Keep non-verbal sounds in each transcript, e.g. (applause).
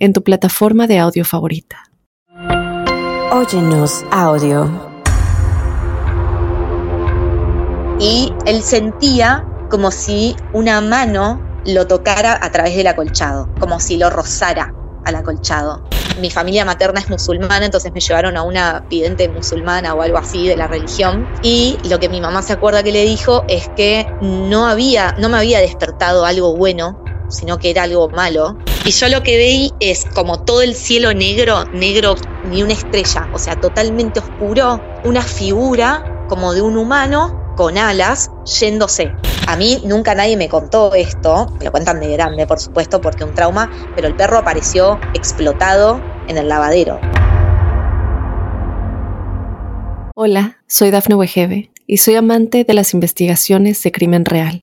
en tu plataforma de audio favorita. Óyenos audio. Y él sentía como si una mano lo tocara a través del acolchado, como si lo rozara al acolchado. Mi familia materna es musulmana, entonces me llevaron a una vidente musulmana o algo así de la religión. Y lo que mi mamá se acuerda que le dijo es que no había, no me había despertado algo bueno sino que era algo malo. Y yo lo que veí es como todo el cielo negro, negro ni una estrella, o sea, totalmente oscuro, una figura como de un humano con alas yéndose. A mí nunca nadie me contó esto, me lo cuentan de grande, por supuesto, porque un trauma, pero el perro apareció explotado en el lavadero. Hola, soy Dafne Wegebe y soy amante de las investigaciones de crimen real.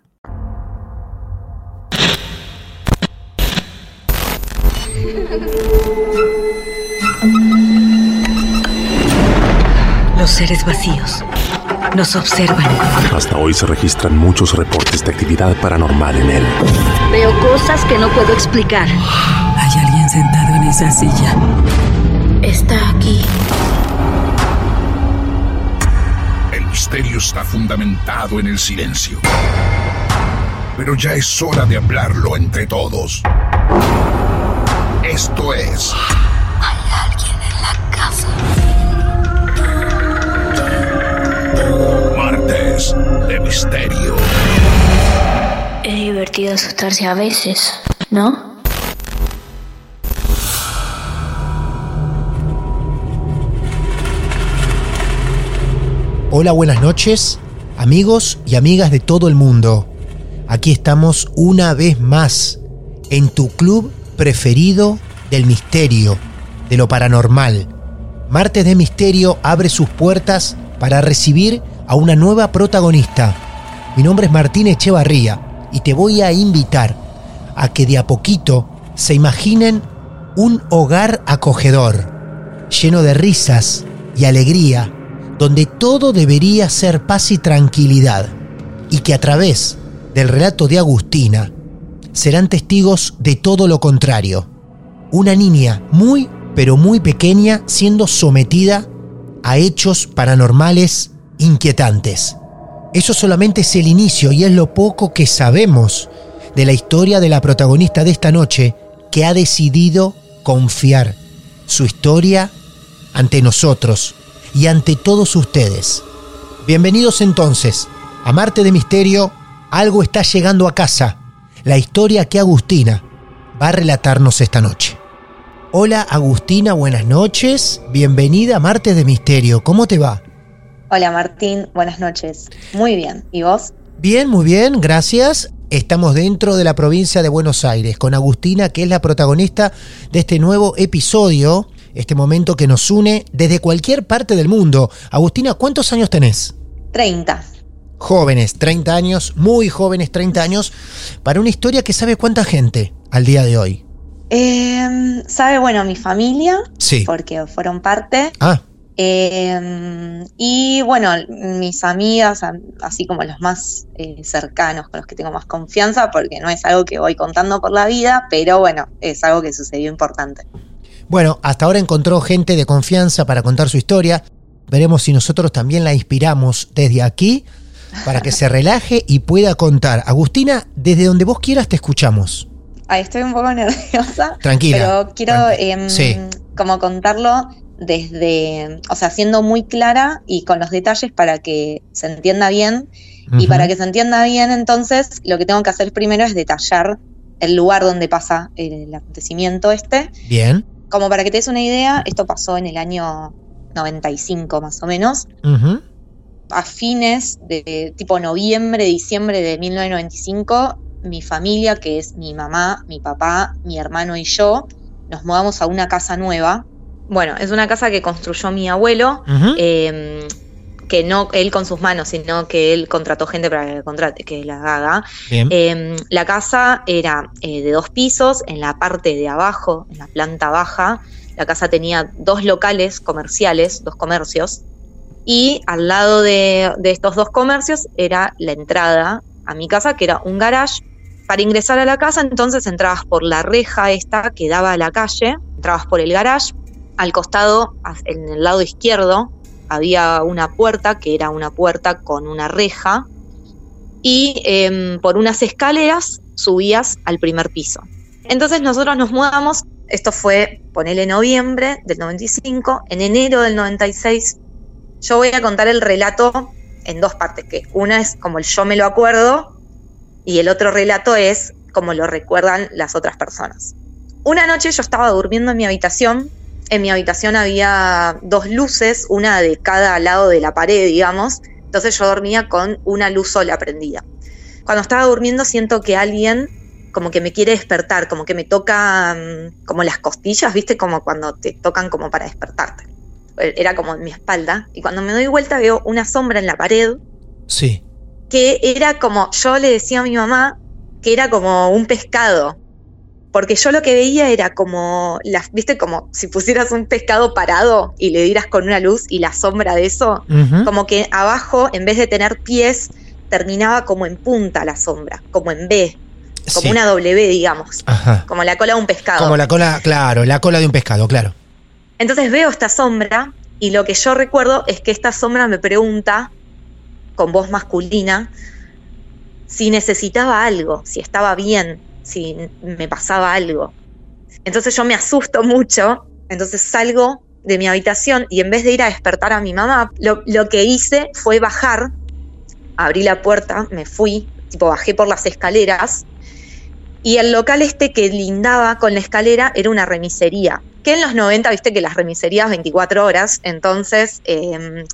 Los seres vacíos nos observan. Hasta hoy se registran muchos reportes de actividad paranormal en él. Veo cosas que no puedo explicar. Hay alguien sentado en esa silla. Está aquí. El misterio está fundamentado en el silencio. Pero ya es hora de hablarlo entre todos. Esto es. Hay alguien en la casa. Martes de Misterio. Es divertido asustarse a veces, ¿no? Hola, buenas noches, amigos y amigas de todo el mundo. Aquí estamos una vez más en tu club preferido del misterio, de lo paranormal. Martes de Misterio abre sus puertas para recibir a una nueva protagonista. Mi nombre es Martín Echevarría y te voy a invitar a que de a poquito se imaginen un hogar acogedor, lleno de risas y alegría, donde todo debería ser paz y tranquilidad, y que a través del relato de Agustina serán testigos de todo lo contrario. Una niña muy, pero muy pequeña siendo sometida a hechos paranormales inquietantes. Eso solamente es el inicio y es lo poco que sabemos de la historia de la protagonista de esta noche que ha decidido confiar su historia ante nosotros y ante todos ustedes. Bienvenidos entonces a Marte de Misterio, algo está llegando a casa, la historia que Agustina va a relatarnos esta noche. Hola Agustina, buenas noches, bienvenida a Martes de Misterio, ¿cómo te va? Hola Martín, buenas noches. Muy bien. ¿Y vos? Bien, muy bien, gracias. Estamos dentro de la provincia de Buenos Aires con Agustina, que es la protagonista de este nuevo episodio, este momento que nos une desde cualquier parte del mundo. Agustina, ¿cuántos años tenés? 30. Jóvenes, 30 años, muy jóvenes, 30 años, para una historia que sabe cuánta gente al día de hoy. Eh, sabe, bueno, mi familia, Sí. porque fueron parte. Ah, Eh, y bueno, mis amigas, así como los más eh, cercanos, con los que tengo más confianza, porque no es algo que voy contando por la vida, pero bueno, es algo que sucedió importante. Bueno, hasta ahora encontró gente de confianza para contar su historia. Veremos si nosotros también la inspiramos desde aquí para que se relaje y pueda contar. Agustina, desde donde vos quieras te escuchamos. Ay, estoy un poco nerviosa. Tranquila, Pero quiero em, sí. como contarlo desde, o sea, siendo muy clara y con los detalles para que se entienda bien. Y para que se entienda bien, entonces, lo que tengo que hacer primero es detallar el lugar donde pasa el acontecimiento este. Bien. Como para que te des una idea, esto pasó en el año 95 más o menos. A fines de tipo noviembre, diciembre de 1995, mi familia, que es mi mamá, mi papá, mi hermano y yo, nos mudamos a una casa nueva. Bueno, es una casa que construyó mi abuelo, eh, que no él con sus manos, sino que él contrató gente para que, contrate, que la haga. Bien. Eh, la casa era eh, de dos pisos, en la parte de abajo, en la planta baja, la casa tenía dos locales comerciales, dos comercios, y al lado de, estos dos comercios era la entrada a mi casa, que era un garage. Para ingresar a la casa, entonces entrabas por la reja esta que daba a la calle, entrabas por el garage, al costado, en el lado izquierdo, había una puerta, que era una puerta con una reja, y em, por unas escaleras subías al primer piso. Entonces nosotros nos mudamos, esto fue, ponele noviembre del 95, en enero del 96, yo voy a contar el relato en dos partes, que una es como el yo me lo acuerdo y el otro relato es como lo recuerdan las otras personas. Una noche yo estaba durmiendo en mi habitación, en mi habitación había dos luces, una de cada lado de la pared, digamos, entonces yo dormía con una luz sola prendida. Cuando estaba durmiendo siento que alguien como que me quiere despertar, como que me toca mm, como las costillas, ¿viste? Como cuando te tocan como para despertarte. Era como en mi espalda. Y cuando me doy vuelta veo una sombra en la pared Sí. que era como, yo le decía a mi mamá que era como un pescado. Porque yo lo que veía era como, las, viste, como si pusieras un pescado parado y le dieras con una luz y la sombra de eso, como que abajo, en vez de tener pies, terminaba como en punta la sombra, como en B, como Sí. una W, digamos, Ajá. como la cola de un pescado. Como la cola, claro, la cola de un pescado, claro. Entonces veo esta sombra y lo que yo recuerdo es que esta sombra me pregunta, con voz masculina, si necesitaba algo, si estaba bien, si me pasaba algo. Entonces yo me asusto mucho, entonces salgo de mi habitación y en vez de ir a despertar a mi mamá, lo, que hice fue bajar, abrí la puerta, me fui, tipo bajé por las escaleras y el local este que lindaba con la escalera era una remisería. Que en los 90, viste que las remiserías 24 horas, entonces eh,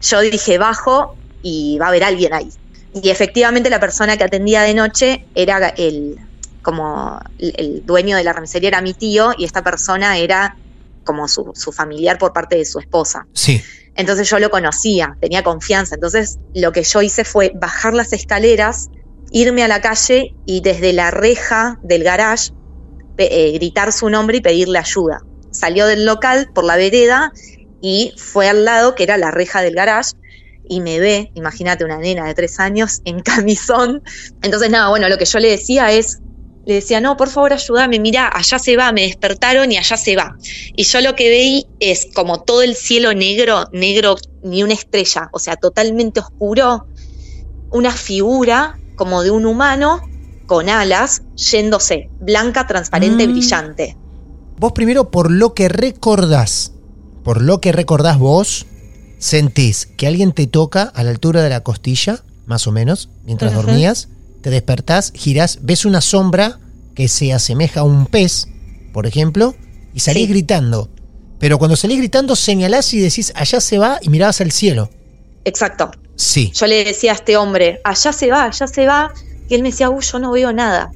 yo dije bajo y va a haber alguien ahí. Y efectivamente la persona que atendía de noche era el, como el, el dueño de la remisería era mi tío y esta persona era como su, su familiar por parte de su esposa. Sí. Entonces yo lo conocía, tenía confianza. Entonces lo que yo hice fue bajar las escaleras, irme a la calle y desde la reja del garage eh, gritar su nombre y pedirle ayuda. Salió del local por la vereda y fue al lado, que era la reja del garage, y me ve, imagínate una nena de tres años (laughs) en camisón. Entonces nada, bueno, lo que yo le decía es, le decía, no, por favor ayúdame, mira, allá se va, me despertaron y allá se va. Y yo lo que veí es como todo el cielo negro, negro, ni una estrella, o sea, totalmente oscuro, una figura como de un humano con alas yéndose, blanca, transparente, Mm. brillante. Vos primero, por lo que recordás, por lo que recordás vos, sentís que alguien te toca a la altura de la costilla, más o menos, mientras dormías, te despertás, girás, ves una sombra que se asemeja a un pez, por ejemplo, y salís Sí. gritando. Pero cuando salís gritando, señalás y decís, allá se va y mirabas al cielo. Exacto. Sí. Yo le decía a este hombre, allá se va, allá se va, y él me decía, uy, yo no veo nada.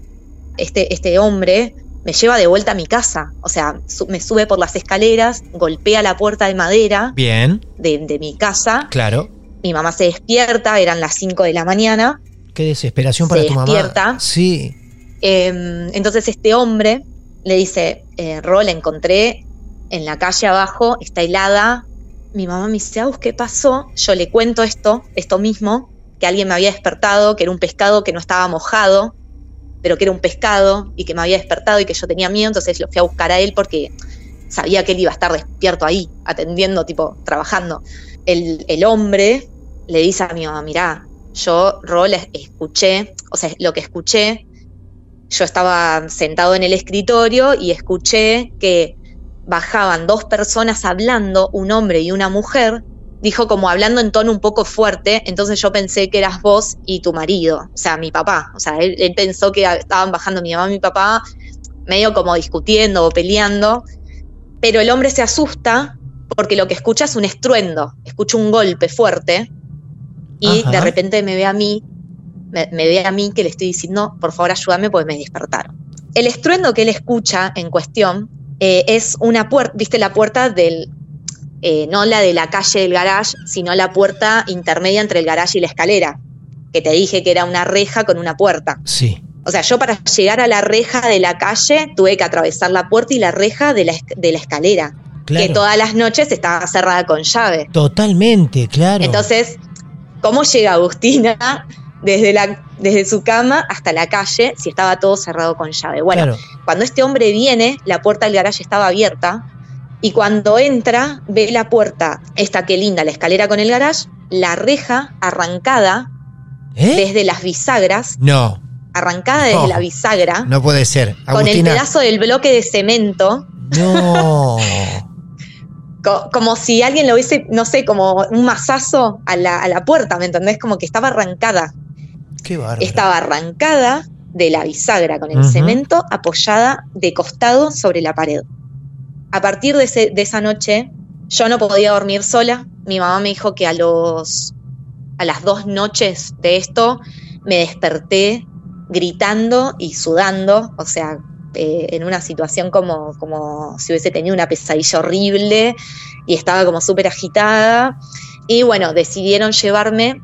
Este, este hombre me lleva de vuelta a mi casa, o sea, su- me sube por las escaleras, golpea la puerta de madera Bien, de, de mi casa, claro. mi mamá se despierta, eran las 5 de la mañana, Qué desesperación Se para tu mamá. despierta. Sí. Eh, entonces este hombre le dice, eh, Ro, la encontré en la calle abajo, está helada. Mi mamá me dice, ¿qué pasó? Yo le cuento esto, esto mismo, que alguien me había despertado, que era un pescado que no estaba mojado, pero que era un pescado y que me había despertado y que yo tenía miedo, entonces lo fui a buscar a él porque sabía que él iba a estar despierto ahí, atendiendo, tipo, trabajando. El, el hombre le dice a mi mamá, mirá, yo, Rol, escuché, o sea, lo que escuché, yo estaba sentado en el escritorio y escuché que bajaban dos personas hablando, un hombre y una mujer, dijo como hablando en tono un poco fuerte, entonces yo pensé que eras vos y tu marido, o sea, mi papá. O sea, él, él pensó que estaban bajando mi mamá y mi papá, medio como discutiendo o peleando, pero el hombre se asusta porque lo que escucha es un estruendo, escucha un golpe fuerte y Ajá. de repente me ve a mí, me, me ve a mí que le estoy diciendo, por favor ayúdame porque me despertaron. El estruendo que él escucha en cuestión eh, es una puerta, viste la puerta del, eh, no la de la calle del garage, sino la puerta intermedia entre el garage y la escalera, que te dije que era una reja con una puerta. Sí. O sea, yo para llegar a la reja de la calle tuve que atravesar la puerta y la reja de la, de la escalera, Claro. que todas las noches estaba cerrada con llave. Totalmente, claro. Entonces, ¿cómo llega Agustina desde, la, desde su cama hasta la calle si estaba todo cerrado con llave? Bueno, Claro. cuando este hombre viene, la puerta del garaje estaba abierta y cuando entra, ve la puerta, esta que linda, la escalera con el garage, la reja arrancada ¿Eh? desde las bisagras, No, arrancada desde la bisagra, no puede ser. con el pedazo del bloque de cemento, No. (laughs) co- como si alguien lo hubiese, no sé, como un mazazo a la, a la puerta, ¿me entendés? Como que estaba arrancada. Qué bárbaro. Estaba arrancada de la bisagra con el cemento apoyada de costado sobre la pared. A partir de, ese- de esa noche, yo no podía dormir sola. Mi mamá me dijo que a los a las dos noches de esto me desperté gritando y sudando, o sea, eh, en una situación como, como si hubiese tenido una pesadilla horrible y estaba como súper agitada. Y bueno, decidieron llevarme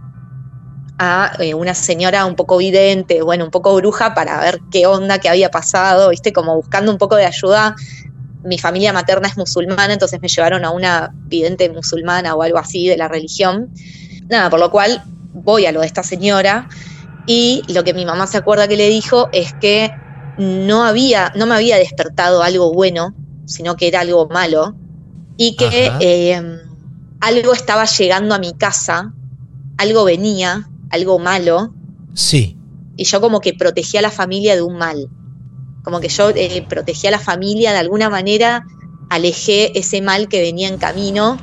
a eh, una señora un poco vidente, bueno, un poco bruja para ver qué onda, qué había pasado, viste, como buscando un poco de ayuda. Mi familia materna es musulmana, entonces me llevaron a una vidente musulmana o algo así de la religión. Nada, por lo cual voy a lo de esta señora y lo que mi mamá se acuerda que le dijo es que no había, no me había despertado algo bueno, sino que era algo malo y que eh, algo estaba llegando a mi casa, algo venía, algo malo, Sí. y yo como que protegía a la familia de un mal. Como que yo eh, protegía a la familia de alguna manera, alejé ese mal que venía en camino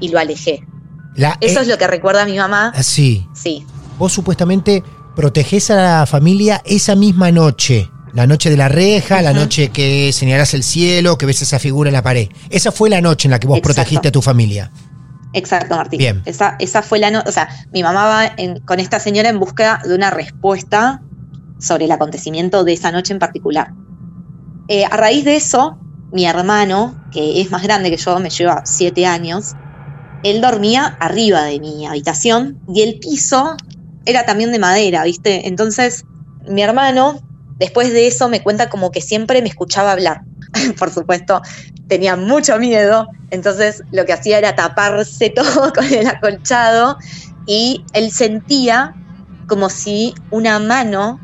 y lo alejé. La, Eso eh, es lo que recuerda mi mamá. Sí. Sí, Vos supuestamente protegés a la familia esa misma noche. La noche de la reja, la noche que señalás el cielo, que ves esa figura en la pared. Esa fue la noche en la que vos Exacto. protegiste a tu familia. exacto, Martín. Bien. Esa, esa fue la no O sea, mi mamá va en- con esta señora en busca de una respuesta sobre el acontecimiento de esa noche en particular. Eh, a raíz de eso, mi hermano, que es más grande que yo, me lleva siete años, él dormía arriba de mi habitación y el piso era también de madera, ¿viste? Entonces, mi hermano, después de eso, me cuenta como que siempre me escuchaba hablar. (laughs) Por supuesto, tenía mucho miedo, entonces lo que hacía era taparse (laughs) todo con el acolchado y él sentía como si una mano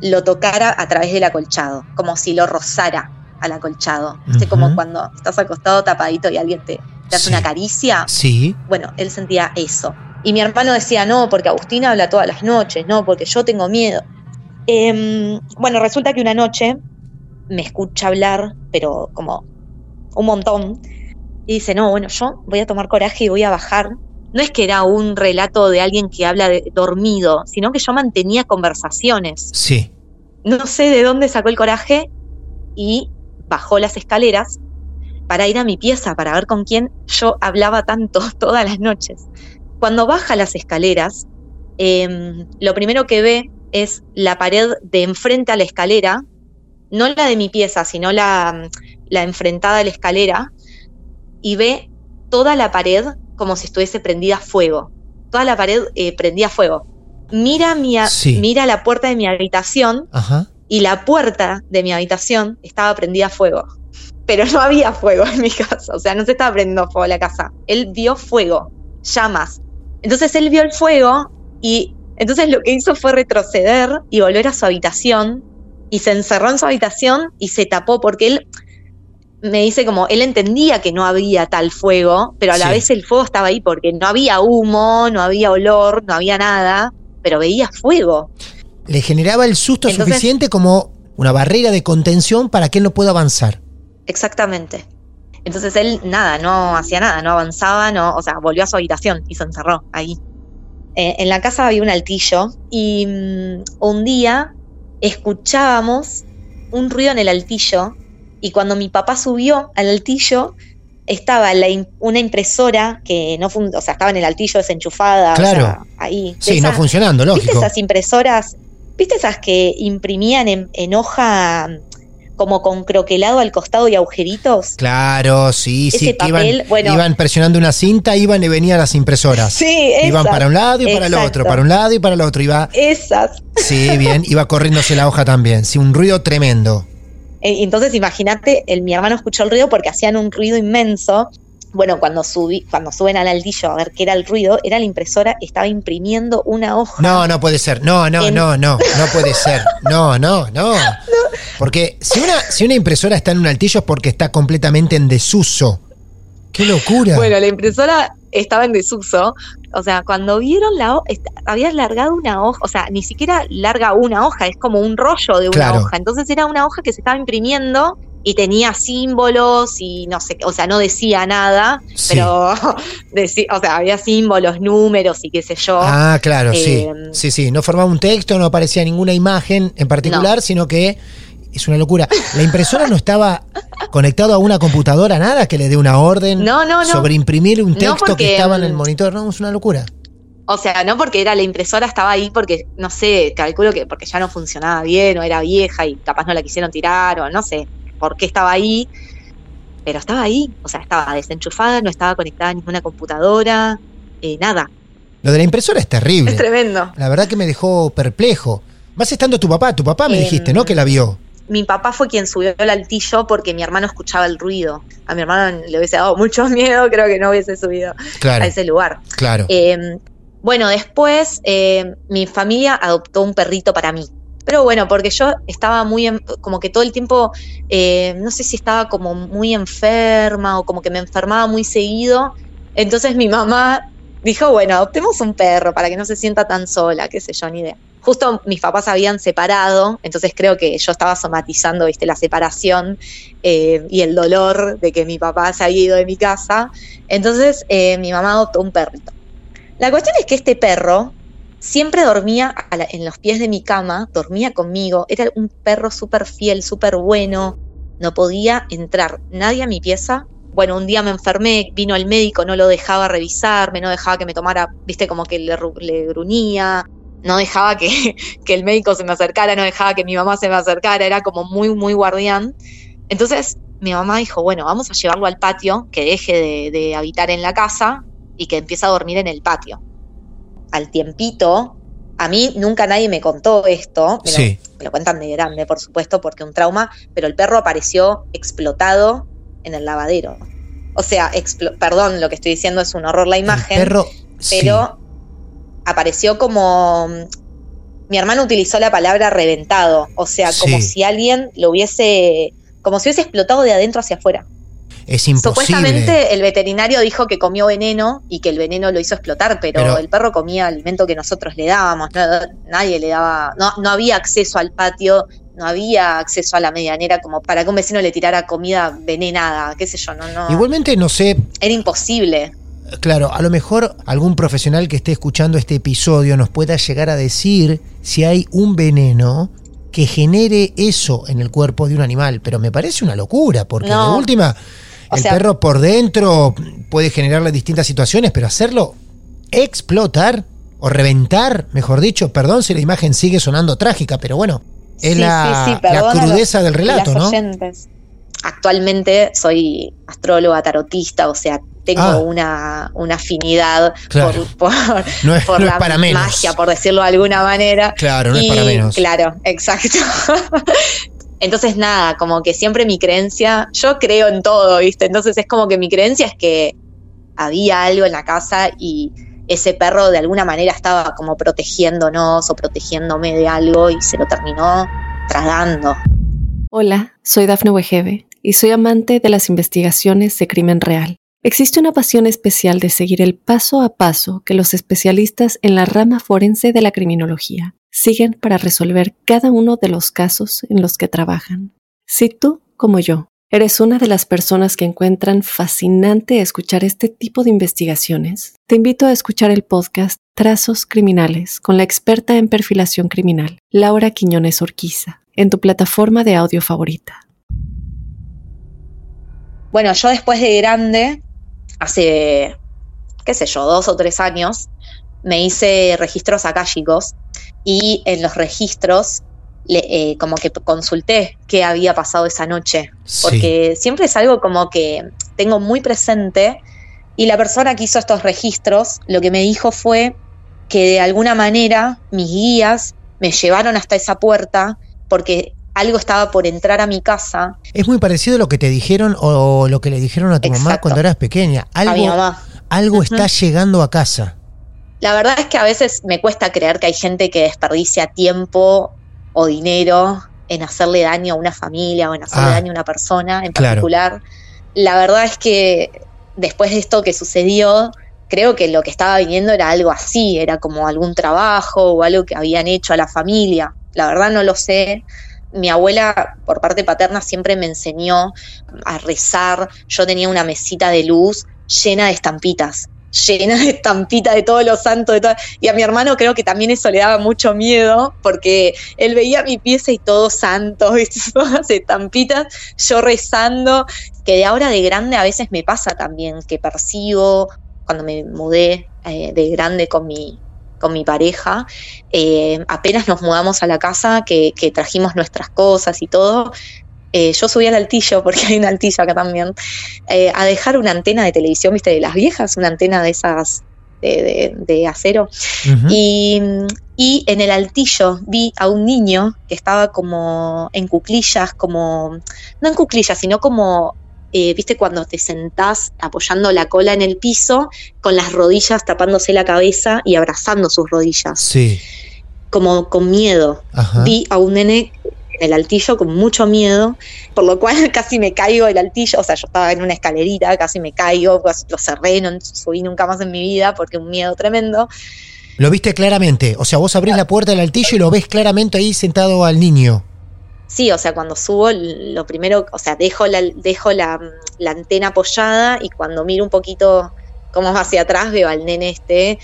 lo tocara a través del acolchado, como si lo rozara al acolchado. Como cuando estás acostado tapadito y alguien te, te hace Sí. una caricia. Sí. Bueno, él sentía eso. Y mi hermano decía, no, porque Agustina habla todas las noches, no, porque yo tengo miedo. Em, bueno, resulta que una noche me escucha hablar, pero como un montón, y dice, no, bueno, yo voy a tomar coraje y voy a bajar. No es que era un relato de alguien que habla de- dormido, sino que yo mantenía conversaciones. Sí. No sé de dónde sacó el coraje y bajó las escaleras para ir a mi pieza, para ver con quién yo hablaba tanto (laughs) todas las noches. Cuando baja las escaleras, em, lo primero que ve es la pared de enfrente a la escalera, no la de mi pieza, sino la, la enfrentada a la escalera, y ve toda la pared como si estuviese prendida a fuego. Toda la pared eh, prendía fuego. Mira, mi Sí. mira la puerta de mi habitación Ajá. y la puerta de mi habitación estaba prendida a fuego. Pero no había fuego en mi casa, o sea, no se estaba prendiendo fuego la casa. Él vio fuego, llamas. Entonces él vio el fuego y entonces lo que hizo fue retroceder y volver a su habitación y se encerró en su habitación y se tapó porque él me dice como él entendía que no había tal fuego, pero a la Sí. vez el fuego estaba ahí porque no había humo, no había olor, no había nada, pero veía fuego. Le generaba el susto Entonces- suficiente como una barrera de contención para que él no pueda avanzar. Exactamente. Entonces él, nada, no hacía nada, no avanzaba, no, o sea, volvió a su habitación y se encerró ahí. Eh, en la casa había un altillo y mm, un día escuchábamos un ruido en el altillo y cuando mi papá subió al altillo estaba la una impresora que no o sea, estaba en el altillo desenchufada, o Claro. sea, ahí. Sí, no funcionando, ¿Viste lógico. esas impresoras? ¿Viste esas que imprimían en, en hoja como con croquelado al costado y agujeritos? Claro, sí, sí, iban, papel, bueno. iban presionando una cinta, iban y venían las impresoras. Sí, Iban para un lado y para el otro, para un lado y para el otro. Iba, Esas. sí, bien, iba corriéndose la hoja también. Sí, un ruido tremendo. Eh, Entonces, imagínate, el- mi hermano escuchó el ruido porque hacían un ruido inmenso. Bueno, cuando subí, cuando suben al altillo a ver qué era el ruido, era la impresora, estaba imprimiendo una hoja. No, no puede ser. No, no, En- no, no, no puede ser. No, no, (laughs) no. Porque si una, si una impresora está en un altillo es porque está completamente en desuso. ¡Qué locura! Bueno, la impresora estaba en desuso. O sea, cuando vieron la hoja, había largado una hoja, o sea, ni siquiera larga una hoja, es como un rollo de una Claro. hoja. Entonces era una hoja que se estaba imprimiendo y tenía símbolos y no sé, o sea, no decía nada, Sí. pero (laughs) decí- o sea, había símbolos, números y qué sé yo. Ah, claro, sí. Eh, Sí, sí. No formaba un texto, no aparecía ninguna imagen en particular, sino que es una locura. La impresora no estaba conectado a una computadora, nada que le dé una orden No, no, no. sobre imprimir un texto que estaba en el mm, monitor. No, es una locura. O sea, no porque era la impresora, estaba ahí porque, no sé, calculo que porque ya no funcionaba bien o era vieja y capaz no la quisieron tirar o no sé por qué estaba ahí, pero estaba ahí, o sea, estaba desenchufada, no estaba conectada a ninguna computadora, eh, nada. Lo de la impresora es terrible. Es tremendo. La verdad que me dejó perplejo. Más estando tu papá, tu papá me Em, dijiste, ¿no? Que la vio. Mi papá fue quien subió al altillo porque mi hermano escuchaba el ruido. A mi hermano le hubiese dado mucho (laughs) miedo, creo que no hubiese subido Claro, a ese lugar. claro. Eh, bueno, después eh, mi familia adoptó un perrito para mí. Pero bueno, porque yo estaba muy, en- como que todo el tiempo, eh, no sé si estaba como muy enferma o como que me enfermaba muy seguido. Entonces mi mamá dijo, bueno, adoptemos un perro para que no se sienta tan sola, qué sé yo, ni idea. Justo mis papás habían separado, entonces creo que yo estaba somatizando, viste, la separación eh, y el dolor de que mi papá se había ido de mi casa. Entonces eh, mi mamá adoptó un perrito. La cuestión es que este perro siempre dormía en los pies de mi cama, dormía conmigo, era un perro súper fiel, súper bueno, no podía entrar nadie a mi pieza. Bueno, un día me enfermé, vino el médico, no lo dejaba revisarme, no dejaba que me tomara, viste, como que le, ru- le gruñía, no dejaba que, (laughs) que el médico se me acercara, no dejaba que mi mamá se me acercara, era como muy, muy guardián. Entonces mi mamá dijo, bueno, vamos a llevarlo al patio, que deje de, de habitar en la casa y que empiece a dormir en el patio. Al tiempito, a mí nunca nadie me contó esto, me, lo- me lo cuentan de grande, por supuesto, porque un trauma, pero el perro apareció explotado en el lavadero. O sea, perdón, lo que estoy diciendo es un horror la imagen, sí. pero apareció como... Mi hermano utilizó la palabra reventado, o sea, como si alguien lo hubiese... como si hubiese explotado de adentro hacia afuera. es imposible. Supuestamente el veterinario dijo que comió veneno y que el veneno lo hizo explotar, pero, Pero- el perro comía alimento que nosotros le dábamos, no- nadie le daba, no, no había acceso al patio, no había acceso a la medianera como para que un vecino le tirara comida venenada, qué sé yo, no, no, Igualmente, no sé, era imposible. Claro, a lo mejor algún profesional que esté escuchando este episodio nos pueda llegar a decir si hay un veneno que genere eso en el cuerpo de un animal, pero me parece una locura, porque No. de última, O el sea- perro por dentro puede generarle distintas situaciones, pero hacerlo explotar o reventar, mejor dicho, perdón si la imagen sigue sonando trágica, pero bueno, es Sí, la, sí, sí, la perdón a crudeza los- del relato, ¿no? oyentes. Actualmente soy astróloga tarotista, o sea, tengo Ah. una, una afinidad Claro. por, por, No es, por no la para menos. magia, por decirlo de alguna manera. Claro, no es para menos. Claro, (laughs) exacto. Entonces, nada, como que siempre mi creencia, yo creo en todo, ¿viste? Entonces es como que mi creencia es que había algo en la casa y ese perro de alguna manera estaba como protegiéndonos o protegiéndome de algo y se lo terminó tragando. Hola, soy Dafne Wegebe y soy amante de las investigaciones de crimen real. Existe una pasión especial de seguir el paso a paso que los especialistas en la rama forense de la criminología siguen para resolver cada uno de los casos en los que trabajan. Si tú, como yo, ¿Eres una de las personas que encuentran fascinante escuchar este tipo de investigaciones? Te invito a escuchar el podcast Trazos Criminales con la experta en perfilación criminal, Laura Quiñones Orquiza, en tu plataforma de audio favorita. Bueno, yo después de grande, hace, qué sé yo, dos o tres años, me hice registros akáshicos y en los registros eh, como que consulté qué había pasado esa noche, porque siempre es algo como que tengo muy presente y la persona que hizo estos registros lo que me dijo fue que de alguna manera mis guías me llevaron hasta esa puerta porque algo estaba por entrar a mi casa. Es muy parecido a lo que te dijeron o lo que le dijeron a tu mamá cuando eras pequeña. Algo, algo está llegando a casa. La verdad es que a veces me cuesta creer que hay gente que desperdicia tiempo o dinero en hacerle daño a una familia o en hacerle ah, daño a una persona en particular. La verdad es que después de esto que sucedió, creo que lo que estaba viniendo era algo así, era como algún trabajo o algo que habían hecho a la familia. La verdad no lo sé. Mi abuela, por parte paterna, siempre me enseñó a rezar. Yo tenía una mesita de luz llena de estampitas llena de estampitas de todos los santos. De y a mi hermano creo que también eso le daba mucho miedo, porque él veía mi pieza y todos santos, (laughs) todas estampitas, yo rezando, que de ahora de grande a veces me pasa también, que percibo, cuando me mudé eh, de grande con mi, con mi pareja, eh, apenas nos mudamos a la casa, que, que, trajimos nuestras cosas y todo, eh, yo subí al altillo, porque hay un altillo acá también, eh, a dejar una antena de televisión, viste, de las viejas, una antena de esas de, acero. y, en el altillo vi a un niño que estaba como en cuclillas, como, no en cuclillas, sino como, eh, viste, cuando te sentás apoyando la cola en el piso, con las rodillas tapándose la cabeza y abrazando sus rodillas. Sí. Como con miedo. Vi a un nene el altillo con mucho miedo, por lo cual (laughs) casi me caigo del altillo, o sea, yo estaba en una escalerita, casi me caigo, pues, lo cerré, no subí nunca más en mi vida porque un miedo tremendo. Lo viste claramente, o sea, vos abrís la puerta del altillo y lo ves claramente ahí sentado al niño. Sí, o sea, cuando subo, lo primero, o sea, dejo la, dejo la, la antena apoyada y cuando miro un poquito como hacia atrás veo al nene este,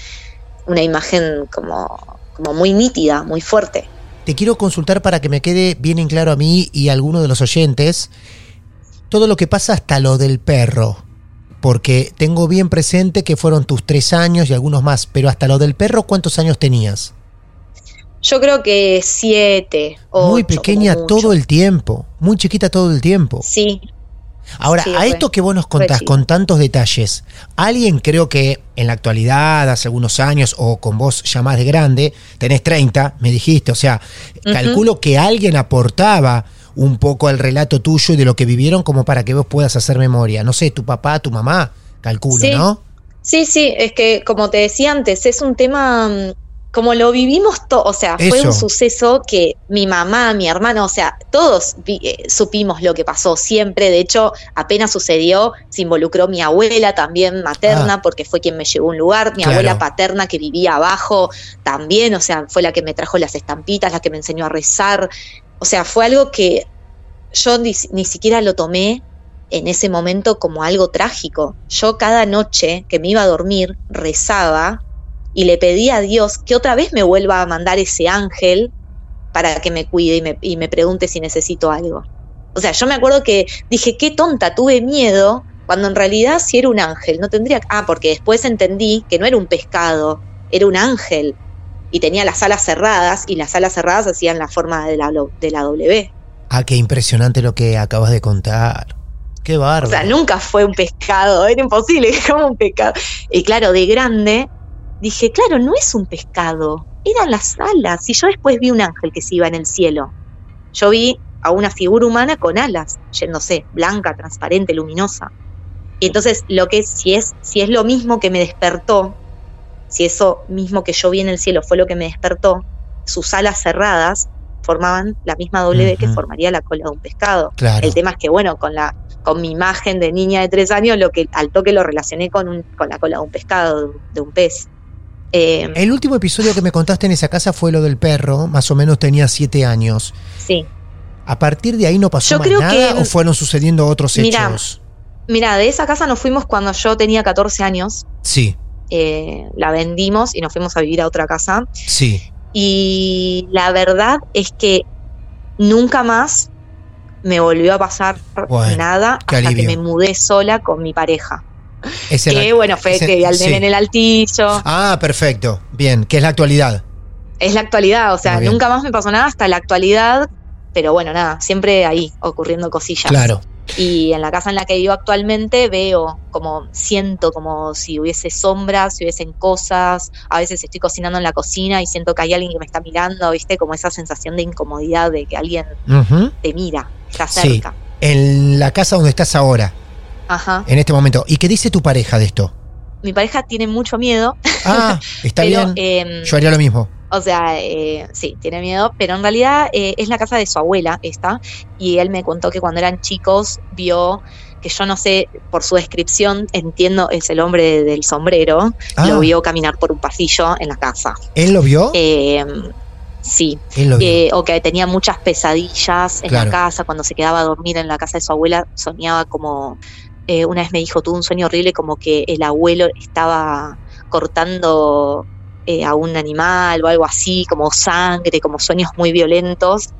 una imagen como, como muy nítida, muy fuerte te quiero consultar para que me quede bien en claro a mí y a alguno de los oyentes todo lo que pasa hasta lo del perro. Porque tengo bien presente que fueron tus tres años y algunos más, pero hasta lo del perro, ¿cuántos años tenías? Yo creo que siete. Muy pequeña todo el tiempo, muy chiquita todo el tiempo. Sí, Ahora, a esto que vos nos contás con tantos detalles, alguien creo que en la actualidad, hace algunos años, o con vos ya más de grande, tenés 30, me dijiste, o sea, calculo que alguien aportaba un poco al relato tuyo y de lo que vivieron como para que vos puedas hacer memoria. No sé, tu papá, tu mamá, calculo, ¿no? Sí, sí, es que como te decía antes, es un tema mm, como lo vivimos todo, o sea, fue un suceso que mi mamá, mi hermano, o sea, todos eh, supimos lo que pasó siempre. De hecho, apenas sucedió, se involucró mi abuela también materna, ah. porque fue quien me llevó a un lugar, mi abuela paterna que vivía abajo también, o sea, fue la que me trajo las estampitas, la que me enseñó a rezar. O sea, fue algo que yo ni, ni siquiera lo tomé en ese momento como algo trágico. Yo cada noche que me iba a dormir rezaba y le pedí a Dios que otra vez me vuelva a mandar ese ángel para que me cuide y me, y me pregunte si necesito algo. O sea, yo me acuerdo que dije, qué tonta, tuve miedo, cuando en realidad si era un ángel, no tendría... Ah, porque después entendí que no era un pescado, era un ángel. Y tenía las alas cerradas, y las alas cerradas hacían la forma de la, de la W. Ah, qué impresionante lo que acabas de contar. Qué bárbaro. O sea, nunca fue un pescado, era imposible, como un pescado. Y claro, de grande dije, claro, no es un pescado, eran las alas. Y yo después vi un ángel que se iba en el cielo. Yo vi a una figura humana con alas, yéndose, blanca, transparente, luminosa. Y entonces, lo que si es, si es lo mismo que me despertó, si eso mismo que yo vi en el cielo fue lo que me despertó, sus alas cerradas formaban la misma W que formaría la cola de un pescado. El tema es que, bueno, con la con mi imagen de niña de tres años, lo que al toque lo relacioné con, un, con la cola de un pescado, de un pez. Eh, el último episodio que me contaste en esa casa fue lo del perro, más o menos tenía siete años. Sí. ¿A partir de ahí no pasó Yo más creo nada que- o fueron sucediendo otros hechos? Mira, de esa casa nos fuimos cuando yo tenía 14 años. Sí, eh, la vendimos y nos fuimos a vivir a otra casa. sí. Y la verdad es que nunca más me volvió a pasar Bueno, nada hasta que me mudé sola con mi pareja. Que bueno, fue que vi al sí. nene en el altillo. Ah, perfecto. Bien, que es la actualidad. Es la actualidad, o sea, nunca más me pasó nada hasta la actualidad. Pero bueno, nada, siempre ahí ocurriendo cosillas. Claro. Y en la casa en la que vivo actualmente veo como siento como si hubiese sombras, si hubiesen cosas. A veces estoy cocinando en la cocina y siento que hay alguien que me está mirando, ¿viste? Como esa sensación de incomodidad de que alguien te mira, está Sí. cerca. En la casa donde estás ahora, Ajá. en este momento. ¿Y qué dice tu pareja de esto? Mi pareja tiene mucho miedo, Ah, (laughs) está pero bien. em, Yo haría lo mismo. O sea, eh, sí, tiene miedo, pero en realidad eh, es la casa de su abuela esta, y él me contó que cuando eran chicos vio que yo no sé, por su descripción, entiendo, es el hombre del sombrero, Ah, lo vio caminar por un pasillo en la casa. ¿Él lo vio? Eh, sí, Él lo vio. eh, o que tenía muchas pesadillas en Claro. la casa, cuando se quedaba a dormir en la casa de su abuela, soñaba como, eh, una vez me dijo, tuvo un sueño horrible como que el abuelo estaba cortando eh, a un animal o algo así, como sangre, como sueños muy violentos.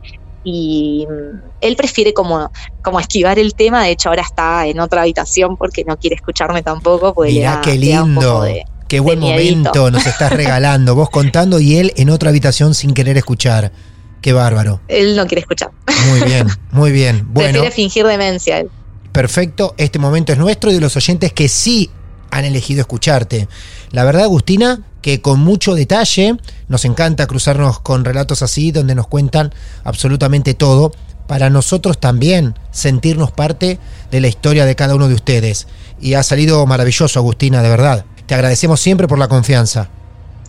Y mm, él prefiere como, como esquivar el tema, de hecho ahora está en otra habitación porque no quiere escucharme tampoco, porque le Mirá da- qué un lindo. poco de- Qué buen de momento nos estás regalando. Vos contando y él en otra habitación sin querer escuchar. Qué bárbaro. Él no quiere escuchar. Muy bien, muy bien. (laughs) Bueno, Prefiere fingir demencia. él. Perfecto. Este momento es nuestro y de los oyentes que sí han elegido escucharte. La verdad, Agustina, que con mucho detalle nos encanta cruzarnos con relatos así donde nos cuentan absolutamente todo para nosotros también sentirnos parte de la historia de cada uno de ustedes. Y ha salido maravilloso, Agustina, de verdad. Te agradecemos siempre por la confianza.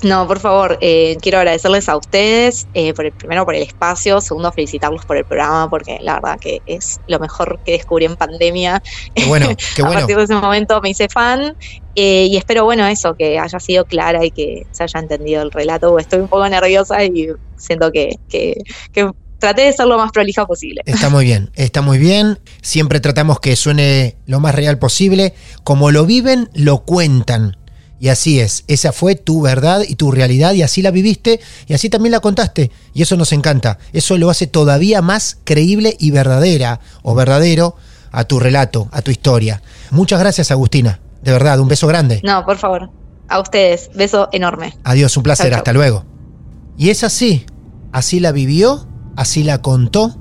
No, por favor, eh, quiero agradecerles a ustedes, eh, por el, primero por el espacio, segundo felicitarlos por el programa, porque la verdad que es lo mejor que descubrí en pandemia. Qué bueno, qué (laughs) a bueno. partir de ese momento me hice fan eh, y espero, bueno, eso, que haya sido clara y que se haya entendido el relato, estoy un poco nerviosa y siento que, que, que traté de ser lo más prolija posible. Está muy bien, está muy bien. Siempre tratamos que suene lo más real posible. Como lo viven, lo cuentan. Y así es, esa fue tu verdad y tu realidad y así la viviste y así también la contaste. Y eso nos encanta. Eso lo hace todavía más creíble y verdadera o verdadero a tu relato, a tu historia. Muchas gracias Agustina. De verdad, un beso grande. No, por favor, a ustedes, beso enorme. Adiós, un placer, Chau, chau. hasta luego. Y es así, así la vivió, así la contó,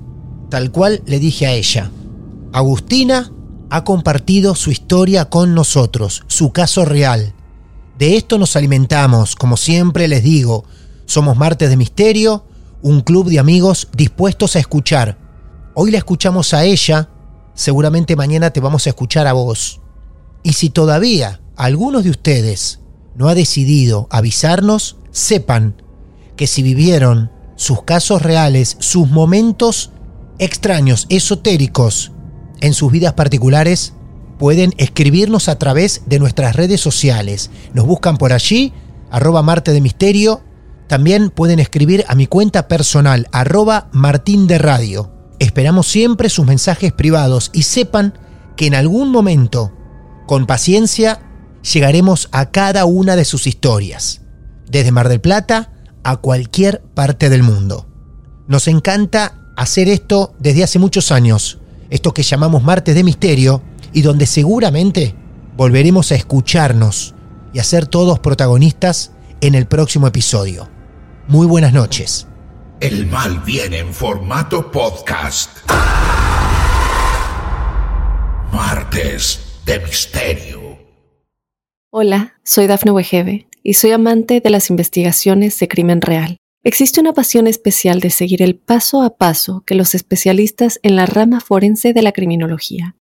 tal cual le dije a ella. Agustina ha compartido su historia con nosotros, su caso real. De esto nos alimentamos, como siempre les digo, somos Martes de Misterio, un club de amigos dispuestos a escuchar. Hoy la escuchamos a ella, seguramente mañana te vamos a escuchar a vos. Y si todavía algunos de ustedes no ha decidido avisarnos, sepan que si vivieron sus casos reales, sus momentos extraños, esotéricos en sus vidas particulares, pueden escribirnos a través de nuestras redes sociales. Nos buscan por allí, arroba Marte de Misterio. También pueden escribir a mi cuenta personal, arroba Martín de Radio. Esperamos siempre sus mensajes privados y sepan que en algún momento, con paciencia, llegaremos a cada una de sus historias, desde Mar del Plata a cualquier parte del mundo. Nos encanta hacer esto desde hace muchos años, esto que llamamos Martes de Misterio, y donde seguramente volveremos a escucharnos y a ser todos protagonistas en el próximo episodio. Muy buenas noches. El mal viene en formato podcast. Martes de Misterio. Hola, soy Dafne Wegebe y soy amante de las investigaciones de crimen real. Existe una pasión especial de seguir el paso a paso que los especialistas en la rama forense de la criminología